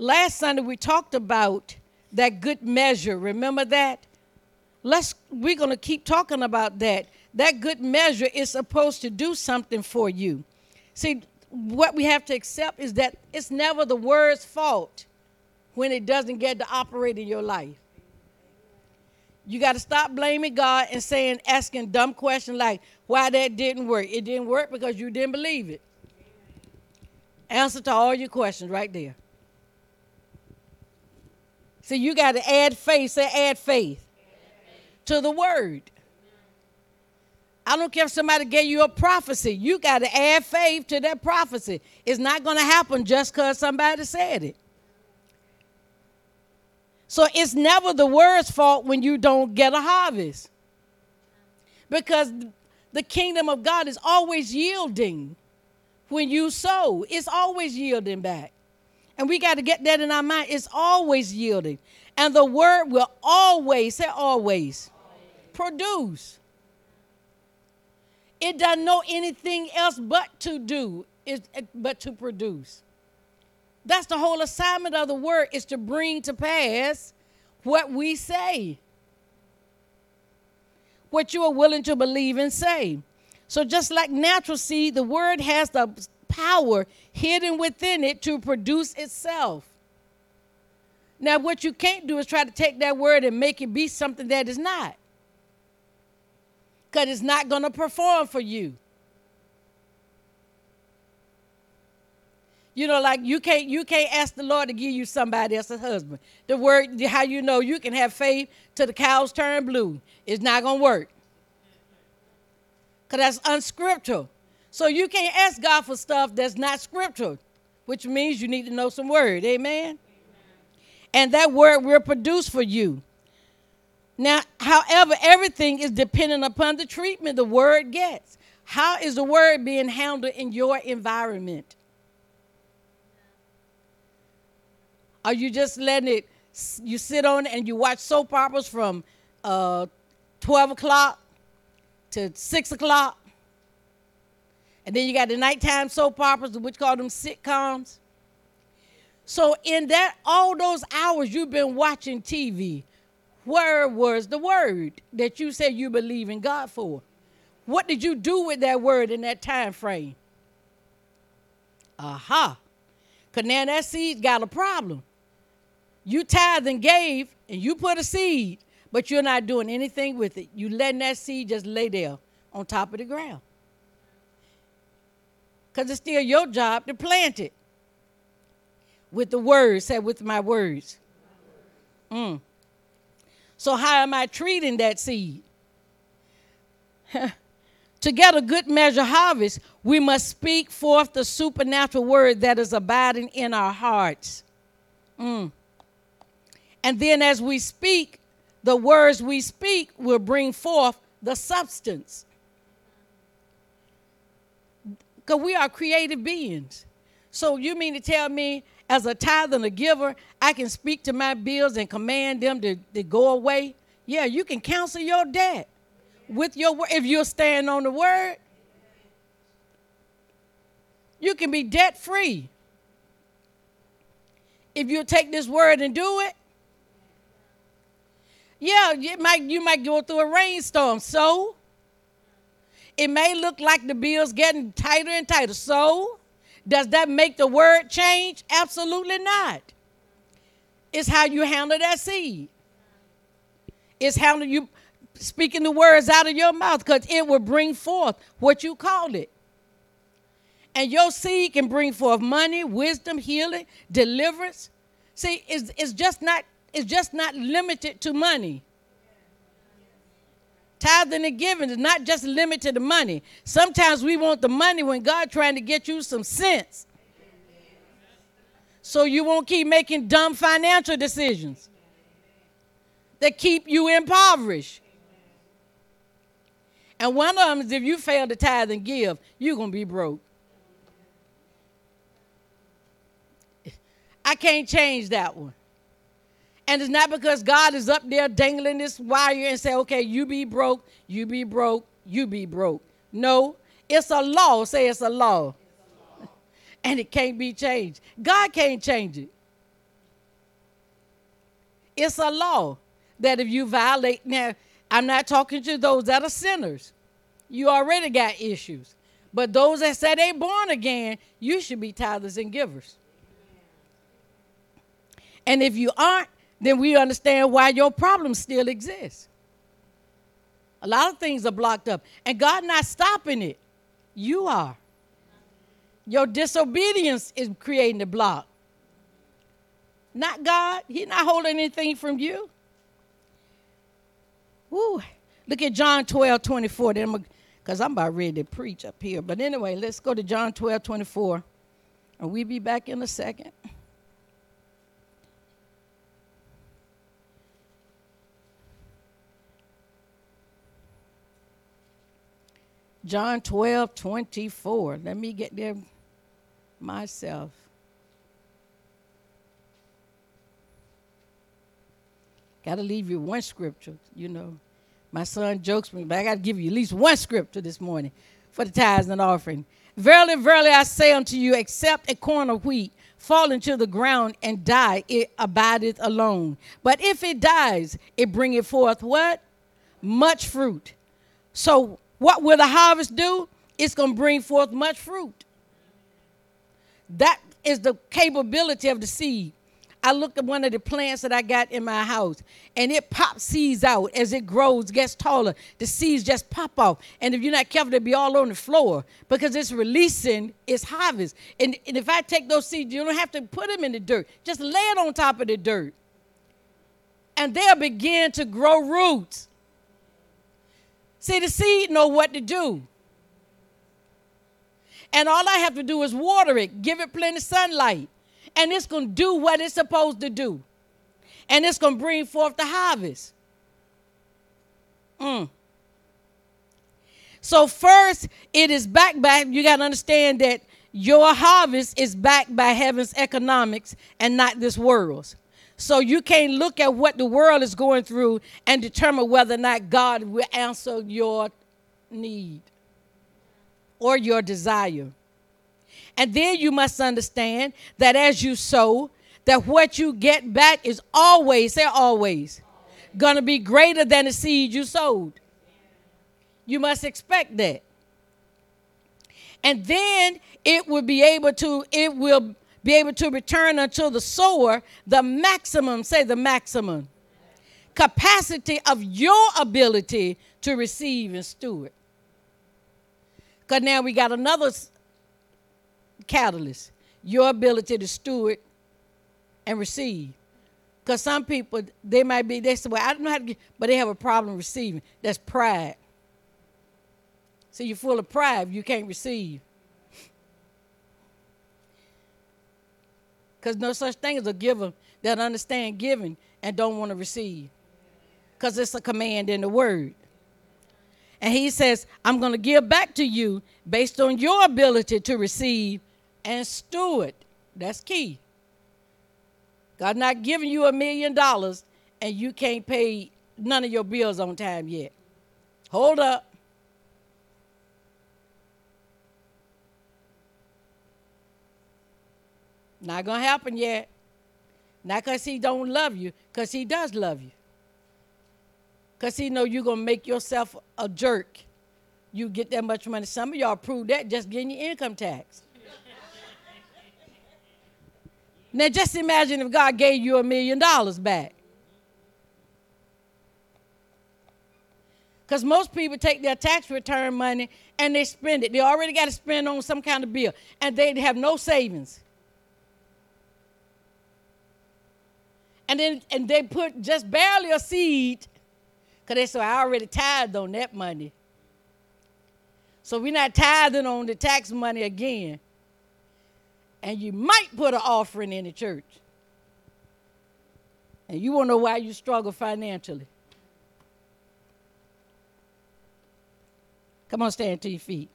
Last Sunday we talked about that good measure. Remember that? Let's we're going to keep talking about that. That good measure is supposed to do something for you. See, what we have to accept is that it's never the word's fault when it doesn't get to operate in your life. You got to stop blaming God and saying, asking dumb questions like, why that didn't work. It didn't work because you didn't believe it. Answer to all your questions right there. So you got to add faith. Say, add faith to the word. I don't care if somebody gave you a prophecy. You got to add faith to that prophecy. It's not going to happen just because somebody said it. So it's never the word's fault when you don't get a harvest. Because the kingdom of God is always yielding when you sow, it's always yielding back. And we got to get that in our mind. It's always yielding. And the word will always, say always, produce. It doesn't know anything else but to do, it, eh, but to produce. That's the whole assignment of the word is to bring to pass what we say. What you are willing to believe and say. So just like natural seed, the word has the power hidden within it to produce itself. Now, what you can't do is try to take that word and make it be something that is not. Because it's not going to perform for you. You know, like you can't you can't ask the Lord to give you somebody else's husband. The word how you know you can have faith till the cows turn blue. It's not gonna work. Cause that's unscriptural. So you can't ask God for stuff that's not scriptural, which means you need to know some word. Amen. Amen. And that word will produce for you. Now, however, everything is dependent upon the treatment the word gets. How is the word being handled in your environment? Are you just letting it, you sit on it and you watch soap operas from uh, 12 o'clock to 6 o'clock? And then you got the nighttime soap operas, which call them sitcoms. So in that, all those hours you've been watching TV, where was the word that you said you believe in God for? What did you do with that word in that time frame? Aha. Because now that seed got a problem. You tithe and gave, and you put a seed, but you're not doing anything with it. You letting that seed just lay there on top of the ground. Because it's still your job to plant it with the words, say with my words. Mm. So, how am I treating that seed? to get a good measure harvest, we must speak forth the supernatural word that is abiding in our hearts. Mm. And then as we speak, the words we speak will bring forth the substance. Because we are creative beings. So you mean to tell me, as a tither and a giver, I can speak to my bills and command them to, to go away? Yeah, you can cancel your debt with your word if you're staying on the word. You can be debt free. If you take this word and do it, yeah, you might you might go through a rainstorm. So it may look like the bill's getting tighter and tighter. So does that make the word change? Absolutely not. It's how you handle that seed. It's how you speaking the words out of your mouth because it will bring forth what you called it. And your seed can bring forth money, wisdom, healing, deliverance. See, it's, it's just not it's just not limited to money. Tithing and giving is not just limited to money. Sometimes we want the money when God trying to get you some sense. So you won't keep making dumb financial decisions that keep you impoverished. And one of them is if you fail to tithe and give, you're going to be broke. I can't change that one. And it's not because God is up there dangling this wire and say, okay, you be broke, you be broke, you be broke. No, it's a law. Say it's a law. and it can't be changed. God can't change it. It's a law that if you violate, now, I'm not talking to those that are sinners. You already got issues. But those that say they born again, you should be tithers and givers. And if you aren't, then we understand why your problem still exists. A lot of things are blocked up. And God not stopping it. You are. Your disobedience is creating the block. Not God. He's not holding anything from you. Woo. Look at John 12, 24. Because I'm about ready to preach up here. But anyway, let's go to John 12, 24. And we'll be back in a second. John 12, 24. Let me get there myself. Got to leave you one scripture, you know. My son jokes me, but I got to give you at least one scripture this morning for the tithes and offering. Verily, verily, I say unto you, except a corn of wheat fall into the ground and die, it abideth alone. But if it dies, it bringeth forth what? Much fruit. So what will the harvest do? It's going to bring forth much fruit. That is the capability of the seed. I looked at one of the plants that I got in my house, and it pops seeds out as it grows, gets taller. The seeds just pop off, and if you're not careful, they'll be all on the floor because it's releasing its harvest. And, and if I take those seeds, you don't have to put them in the dirt; just lay it on top of the dirt, and they'll begin to grow roots. See, the seed know what to do. And all I have to do is water it, give it plenty of sunlight, and it's going to do what it's supposed to do. And it's going to bring forth the harvest. Mm. So first, it is backed by, you got to understand that your harvest is backed by heaven's economics and not this world's. So you can't look at what the world is going through and determine whether or not God will answer your need or your desire. And then you must understand that as you sow, that what you get back is always, say always, gonna be greater than the seed you sowed. You must expect that. And then it will be able to, it will be able to return unto the sower the maximum, say the maximum, capacity of your ability to receive and steward. Because now we got another catalyst your ability to steward and receive. Because some people, they might be, they say, well, I don't know how to get, but they have a problem receiving. That's pride. So you're full of pride, you can't receive. Because no such thing as a giver that understand giving and don't want to receive. Because it's a command in the word. And he says, I'm going to give back to you based on your ability to receive and steward. That's key. God not giving you a million dollars and you can't pay none of your bills on time yet. Hold up. Not gonna happen yet. Not because he don't love you, because he does love you. Because he know you're gonna make yourself a jerk. You get that much money. Some of y'all prove that just getting your income tax. now just imagine if God gave you a million dollars back. Because most people take their tax return money and they spend it. They already got to spend on some kind of bill, and they have no savings. And then and they put just barely a seed because they said I already tithed on that money. So we're not tithing on the tax money again. And you might put an offering in the church. And you won't know why you struggle financially. Come on, stand to your feet.